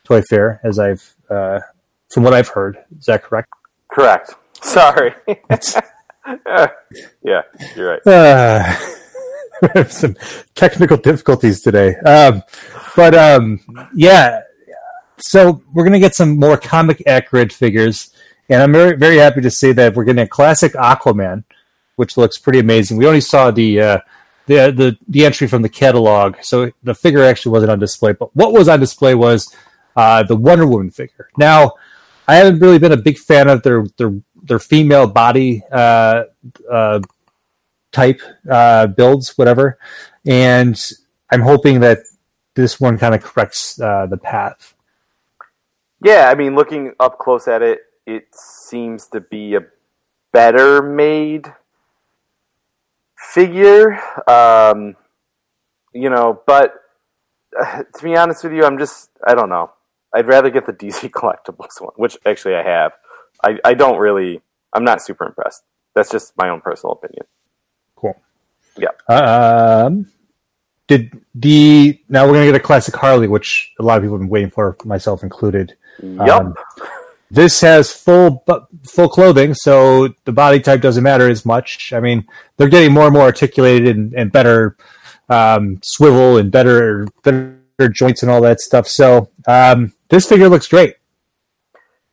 Toy Fair, as I've from what I've heard. Is that correct? Correct. *laughs* Sorry. *laughs* yeah, you're right. Uh, *laughs* some technical difficulties today. Um, but um, yeah, so we're going to get some more comic accurate figures. And I'm very, very happy to say that we're getting a classic Aquaman, which looks pretty amazing. We only saw the uh, the the the entry from the catalog, so the figure actually wasn't on display. But what was on display was uh, the Wonder Woman figure. Now, I haven't really been a big fan of their their their female body uh, uh, type uh, builds, whatever, and I'm hoping that this one kind of corrects uh, the path. Yeah, I mean, looking up close at it, it seems to be a better made figure. Um, you know, but uh, to be honest with you, I'm just I don't know. I'd rather get the *laughs* DC collectibles one, which actually I have. I, I don't really. I'm not super impressed. That's just my own personal opinion. Cool. Yeah. Um. Did the now we're gonna get a classic Harley, which a lot of people have been waiting for, myself included. Yep. Um, this has full full clothing, so the body type doesn't matter as much. I mean, they're getting more and more articulated and, and better um, swivel and better better joints and all that stuff. So um, this figure looks great.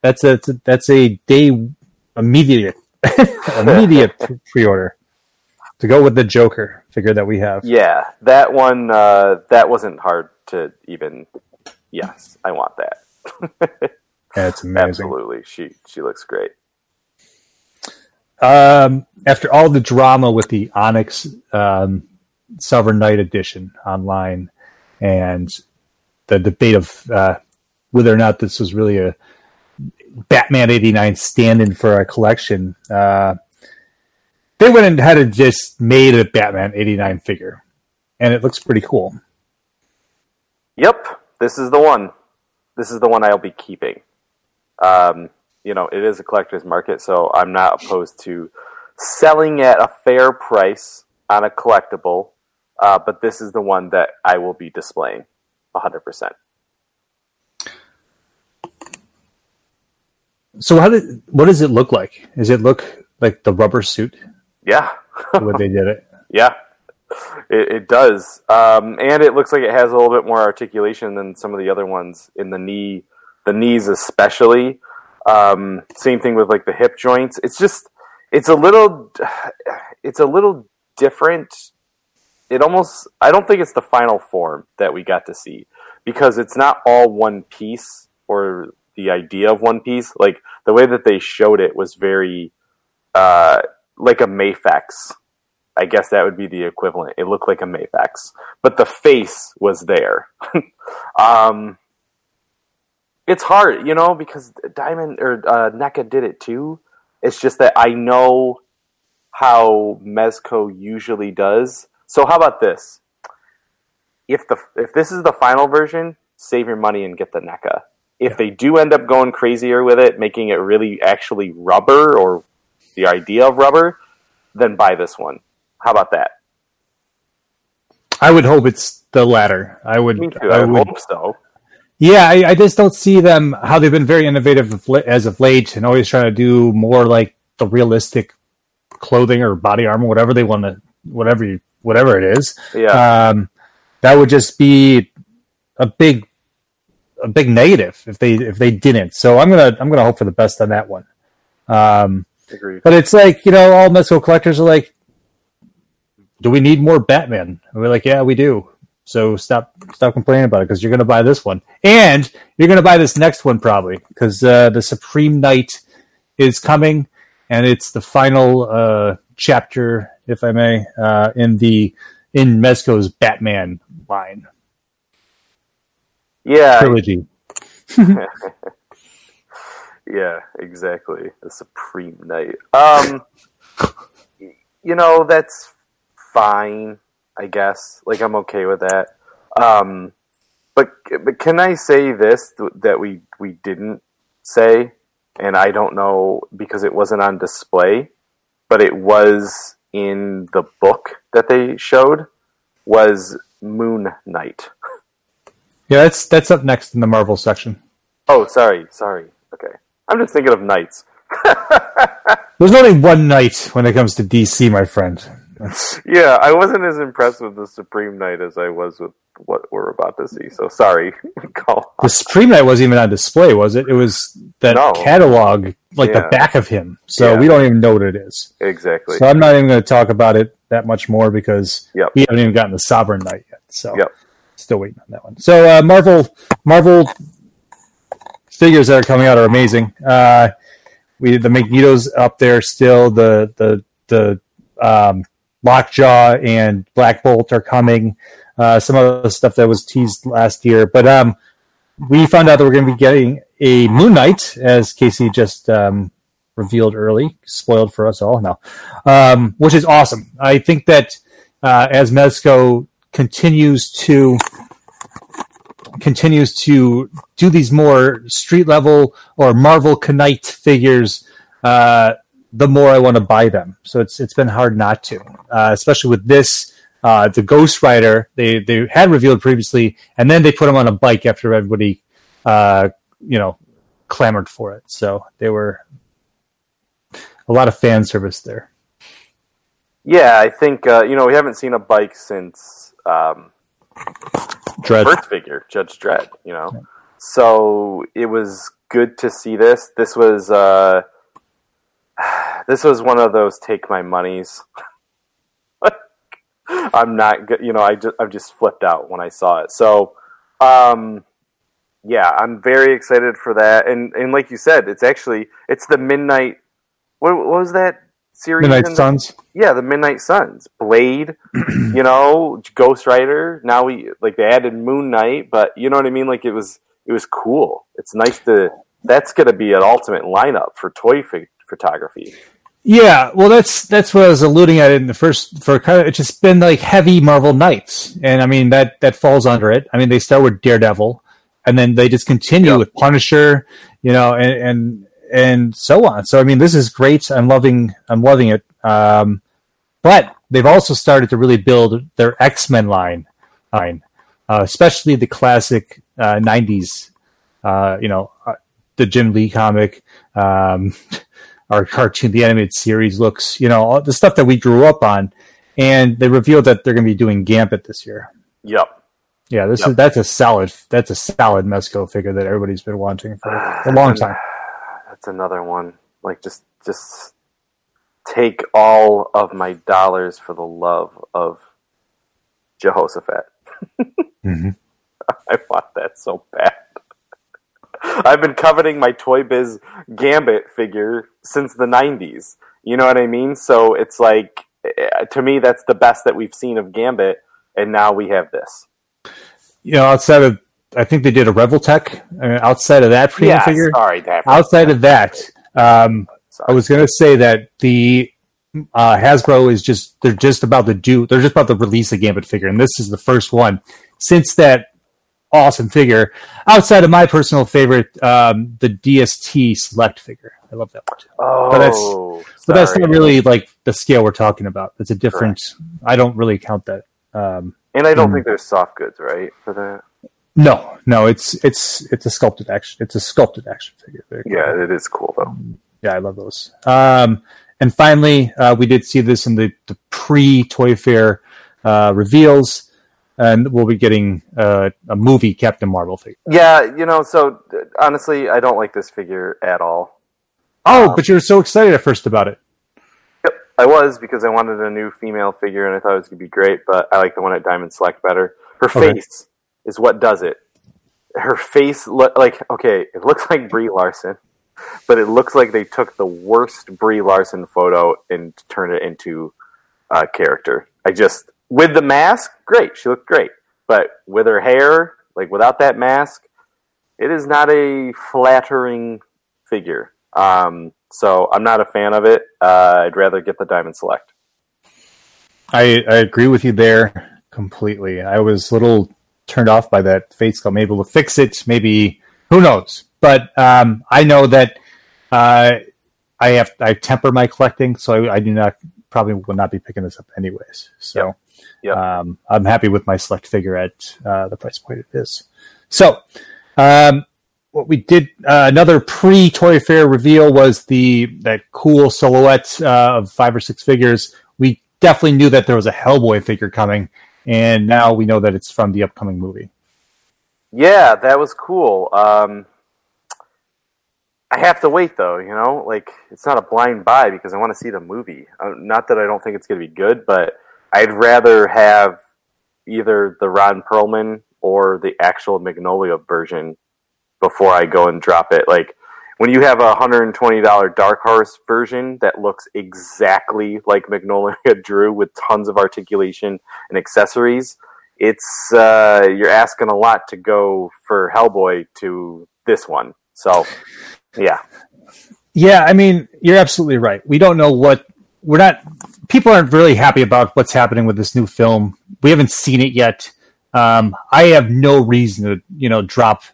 That's a that's a day immediate *laughs* immediate pre-order to go with the Joker figure that we have. Yeah, that one uh, that wasn't hard to even. Yes, I want that. *laughs* That's *laughs* amazing. Absolutely, she she looks great. Um, after all the drama with the Onyx um, Sovereign Knight edition online, and the debate of uh, whether or not this was really a Batman '89 stand-in for a collection. Uh, they went and had it just made a Batman '89 figure, and it looks pretty cool. Yep, this is the one. This is the one I'll be keeping. Um, you know, it is a collector's market, so I'm not opposed to selling at a fair price on a collectible. Uh, but this is the one that I will be displaying 100%. So how did what does it look like? Does it look like the rubber suit? Yeah. the they did it. *laughs* Yeah. It, it does, um, and it looks like it has a little bit more articulation than some of the other ones in the knee, the knees especially. Um, same thing with like the hip joints. It's just, it's a little, *sighs* it's a little different. It almost, I don't think it's the final form that we got to see because it's not all one piece or the idea of one piece. Like the way that they showed it was very, uh, like a Mafex I guess that would be the equivalent. It looked like a Mafex, but the face was there. *laughs* um, it's hard, you know, because Diamond or uh, NECA did it too. It's just that I know how Mezco usually does. So how about this? If the if this is the final version, save your money and get the NECA. If yeah. they do end up going crazier with it, making it really actually rubber or the idea of rubber, then buy this one how about that? I would hope it's the latter. I would. Me too. I, I would, hope so. Yeah, I, I, just don't see them how they've been very innovative as of late and always trying to do more like the realistic clothing or body armor, whatever they want to, whatever you, whatever it is. Yeah. Um, that would just be a big, a big negative if they if they didn't. So I'm gonna I'm gonna hope for the best on that one. Um, Agreed. But it's like you know all Mezco collectors are like do we need more Batman? And we're like, yeah, we do. So stop stop complaining about it because you're going to buy this one, and you're going to buy this next one probably because uh, the Supreme Knight is coming, and it's the final uh, chapter, if I may, uh, in the in Mezco's Batman line. Yeah, trilogy. *laughs* *laughs* yeah, exactly. The Supreme Knight. Um, *laughs* you know that's fine, I guess. Like I'm okay with that. Um, but but can I say this that we we didn't say, and I don't know because it wasn't on display, but it was in the book that they showed was Moon Knight. Yeah, that's that's up next in the Marvel section. Oh, sorry, sorry. Okay, I'm just thinking of knights. *laughs* There's only one knight when it comes to DC, my friend. yeah, I wasn't as impressed with the Supreme Knight as I was with what we're about to see. So sorry. *laughs* the Supreme Knight wasn't even on display, was it? It was that no. catalog, like yeah. the back of him. So yeah. we don't even know what it is. Exactly. So I'm not even going to talk about it that much more because yep. we haven't even gotten the Sovereign Knight yet. So yep. still waiting on that one. So uh, Marvel, Marvel figures that are coming out are amazing. Uh, we the Magneto's up there still. The the the um, Lockjaw and Black Bolt are coming. Uh, some of the stuff that was teased last year, but um, we found out that we're going to be getting a Moon Knight, as Casey just um, revealed early, spoiled for us all now, um, which is awesome. I think that uh, as Mezco continues to continues to do these more street level or Marvel Knight figures, uh, the more I want to buy them. So it's it's been hard not to, uh, especially with this. Uh, the Ghost Rider they they had revealed previously, and then they put him on a bike after everybody, uh, you know, clamored for it. So they were a lot of fan service there. Yeah, I think uh, you know we haven't seen a bike since um, Dredd. first figure, Judge Dredd. You know, yeah. so it was good to see this. This was uh, *sighs* this was one of those take my monies. *laughs* I'm not good. You know, I just, I've just flipped out when I saw it. So, um, yeah, I'm very excited for that. And and like you said, it's actually it's the Midnight. What, what was that series? Midnight Suns. Yeah, the Midnight Suns. Blade. *clears throat* you know, Ghost Rider. Now we like they added Moon Knight, but you know what I mean. Like it was it was cool. It's nice to. That's going to be an ultimate lineup for toy photography. Yeah, well, that's that's what I was alluding at in the first. For kind of, it's just been like heavy Marvel Knights, and I mean that that falls under it. I mean, they start with Daredevil, and then they just continue yep. with Punisher, you know, and, and and so on. So I mean, this is great. I'm loving I'm loving it. Um, but they've also started to really build their X Men line, line, uh, especially the classic uh, '90s. Uh, you know, uh, the Jim Lee comic, um, *laughs* our cartoon, the animated series looks. You know, all the stuff that we grew up on, and they revealed that they're going to be doing Gambit this year. Yep. Yeah, this Yep. is that's a solid that's a solid Mezco figure that everybody's been wanting for a long *sighs* time. That's another one. Like just just take all of my dollars for the love of Jehoshaphat. *laughs* Mhm. I want that so bad. I've been coveting my Toy Biz Gambit figure since the 90s. You know what I mean? So it's like, eh, to me, that's the best that we've seen of Gambit, and now we have this. You know, outside of I think they did a Revoltech. I mean, outside of that premium Yeah, figure, sorry, Daffy. outside of that, um, I was going to say that the uh, Hasbro is just they're just about to do they're just about to release a Gambit figure, and this is the first one since that awesome figure. Outside of my personal favorite, um, the DST Select figure, I love that one. Too. Oh, but that's- But that's not really like the scale we're talking about. It's a different. I don't really count that. Um, And I don't Mm. think there's soft goods, right, for that? No, no, it's it's it's a sculpted action. It's a sculpted action figure. Cool. Yeah, it is cool though. yeah, I love those. Um, and finally, uh, we did see this in the, the pre Toy Fair uh, reveals, and we'll be getting uh, a movie Captain Marvel figure. Yeah, you know, so honestly, I don't like this figure at all. Oh, Um, but you were so excited at first about it. Yep, I was because I wanted a new female figure and I thought it was gonna be great, but I like the one at Diamond Select better. Her Okay. face is what does it. Her face, look like okay, it looks like Brie Larson, but it looks like they took the worst Brie Larson photo and turned it into a character. I just with the mask, great, she looked great, but with her hair, like without that mask, it is not a flattering figure. Um, so I'm not a fan of it. Uh, I'd rather get the Diamond Select. I, I agree with you there completely. I was a little turned off by that face sculpt. Maybe we'll fix it. Maybe who knows? But um, I know that uh, I have I temper my collecting, so I, I do not probably will not be picking this up anyways. So Yep. Um, I'm happy with my select figure at uh, the price point it is. So um, what we did uh, another pre Toy Fair reveal was the that cool silhouette uh, of five or six figures. We definitely knew that there was a Hellboy figure coming, and now we know that it's from the upcoming movie. Yeah, that was cool. Um, I have to wait though, you know, like it's not a blind buy because I want to see the movie. Uh, not that I don't think it's going to be good, but I'd rather have either the Ron Perlman or the actual Mignola version before I go and drop it. Like when you have a hundred and twenty dollar Dark Horse version that looks exactly like Mignola *laughs* Drew with tons of articulation and accessories, it's uh, you're asking a lot to go for Hellboy to this one. So, yeah, Yeah, I mean, you're absolutely right. We don't know what we're not. People aren't really happy about what's happening with this new film. We haven't seen it yet. Um, I have no reason to, you know, drop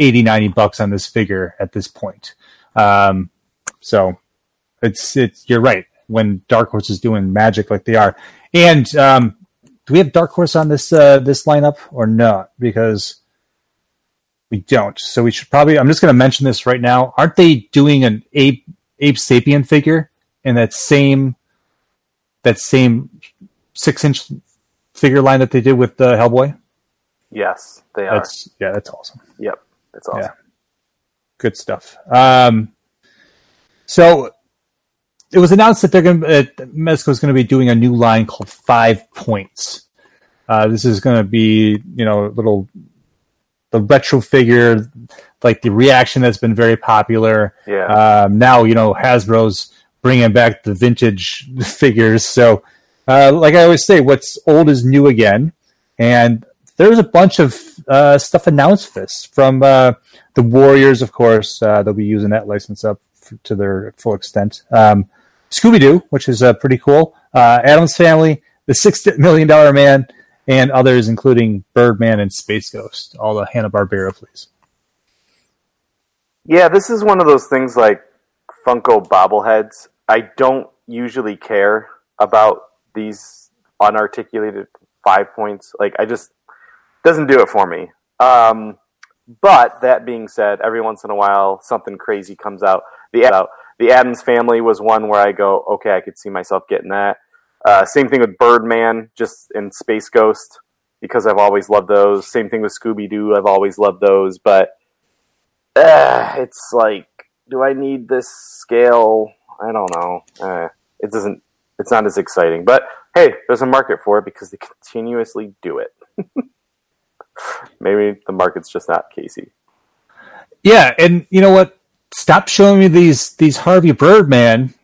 80, 90 bucks on this figure at this point. Um, so it's it's you're right. When Dark Horse is doing magic like they are, and um, do we have Dark Horse on this uh, this lineup or not? Because we don't. So we should probably. I'm just going to mention this right now. Aren't they doing an ape Abe Sapien figure in that same that same six inch figure line that they did with uh, Hellboy? yes, they are. That's yeah, that's awesome. yep, that's awesome. Yeah. Good stuff. Um, so it was announced that they're going to uh, Mezco is going to be doing a new line called Five Points. Uh, this is going to be you know a little the retro figure, like the reaction that's been very popular. Yeah, Um, now you know Hasbro's bringing back the vintage *laughs* figures. So, uh, like I always say, what's old is new again. And there's a bunch of uh, stuff announced for this from uh, the Warriors, of course. Uh, they'll be using that license up to their full extent. Um, Scooby Doo, which is uh, pretty cool. Uh, Addams Family, the Six Million Dollar Man, and others, including Birdman and Space Ghost. All the Hanna Barbera, please. Yeah, this is one of those things like Funko bobbleheads. I don't usually care about these unarticulated five points. Like I just doesn't do it for me. Um, but that being said, every once in a while something crazy comes out. The the Addams Family was one where I go, okay, I could see myself getting that. Uh, same thing with Birdman, just in Space Ghost, because I've always loved those. Same thing with Scooby Doo, I've always loved those. But uh, it's like, do I need this scale? I don't know. Uh, it doesn't. It's not as exciting. But hey, there's a market for it because they continuously do it. *laughs* Maybe the market's just not Casey. Yeah, and you know what? Stop showing me these these Harvey Birdman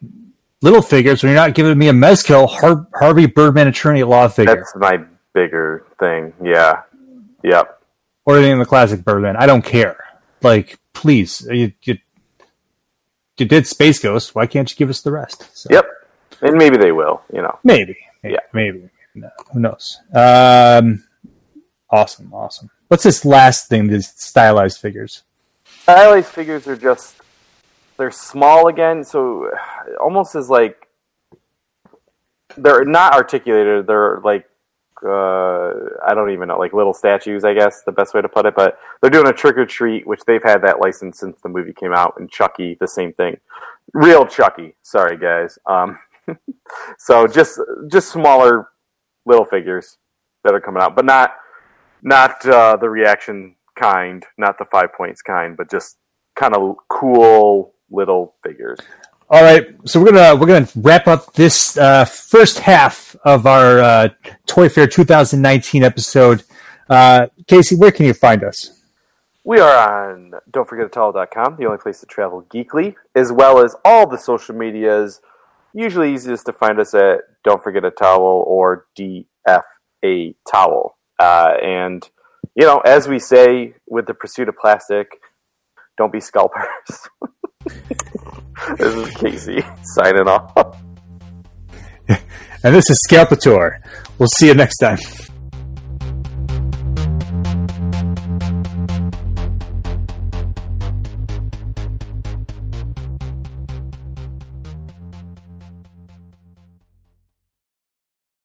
little figures when you're not giving me a Mezco Har- Harvey Birdman attorney at law figure. That's my bigger thing. Yeah. Yep. Or anything in the classic Birdman. I don't care. Like, please, you, you, you did Space Ghost. Why can't you give us the rest? So. Yep. And maybe they will. You know. Maybe. maybe yeah. Maybe. No, who knows? Um, awesome. Awesome. What's this last thing? These stylized figures. Stylized figures are just they're small again, so almost as like they're not articulated. They're like uh, I don't even know, like little statues. I guess the best way to put it. But they're doing a trick or treat, which they've had that license since the movie came out. And Chucky, the same thing. Real Chucky. Sorry, guys. Um, *laughs* so just just smaller little figures that are coming out, but not not uh, the reaction kind, not the five points kind, but just kind of cool little figures. All right, so we're gonna we're gonna wrap up this uh, first half of our uh, Toy Fair 2019 episode. Uh, Casey, where can you find us? We are on don'tforgetatowel.com, the only place to travel geekly, as well as all the social medias. Usually easiest to find us at Don't Forget a Towel or DFA Towel. Uh, and, you know, as we say with the pursuit of plastic, don't be scalpers. *laughs* this is Casey signing off. *laughs* and this is Scalpator. We'll see you next time.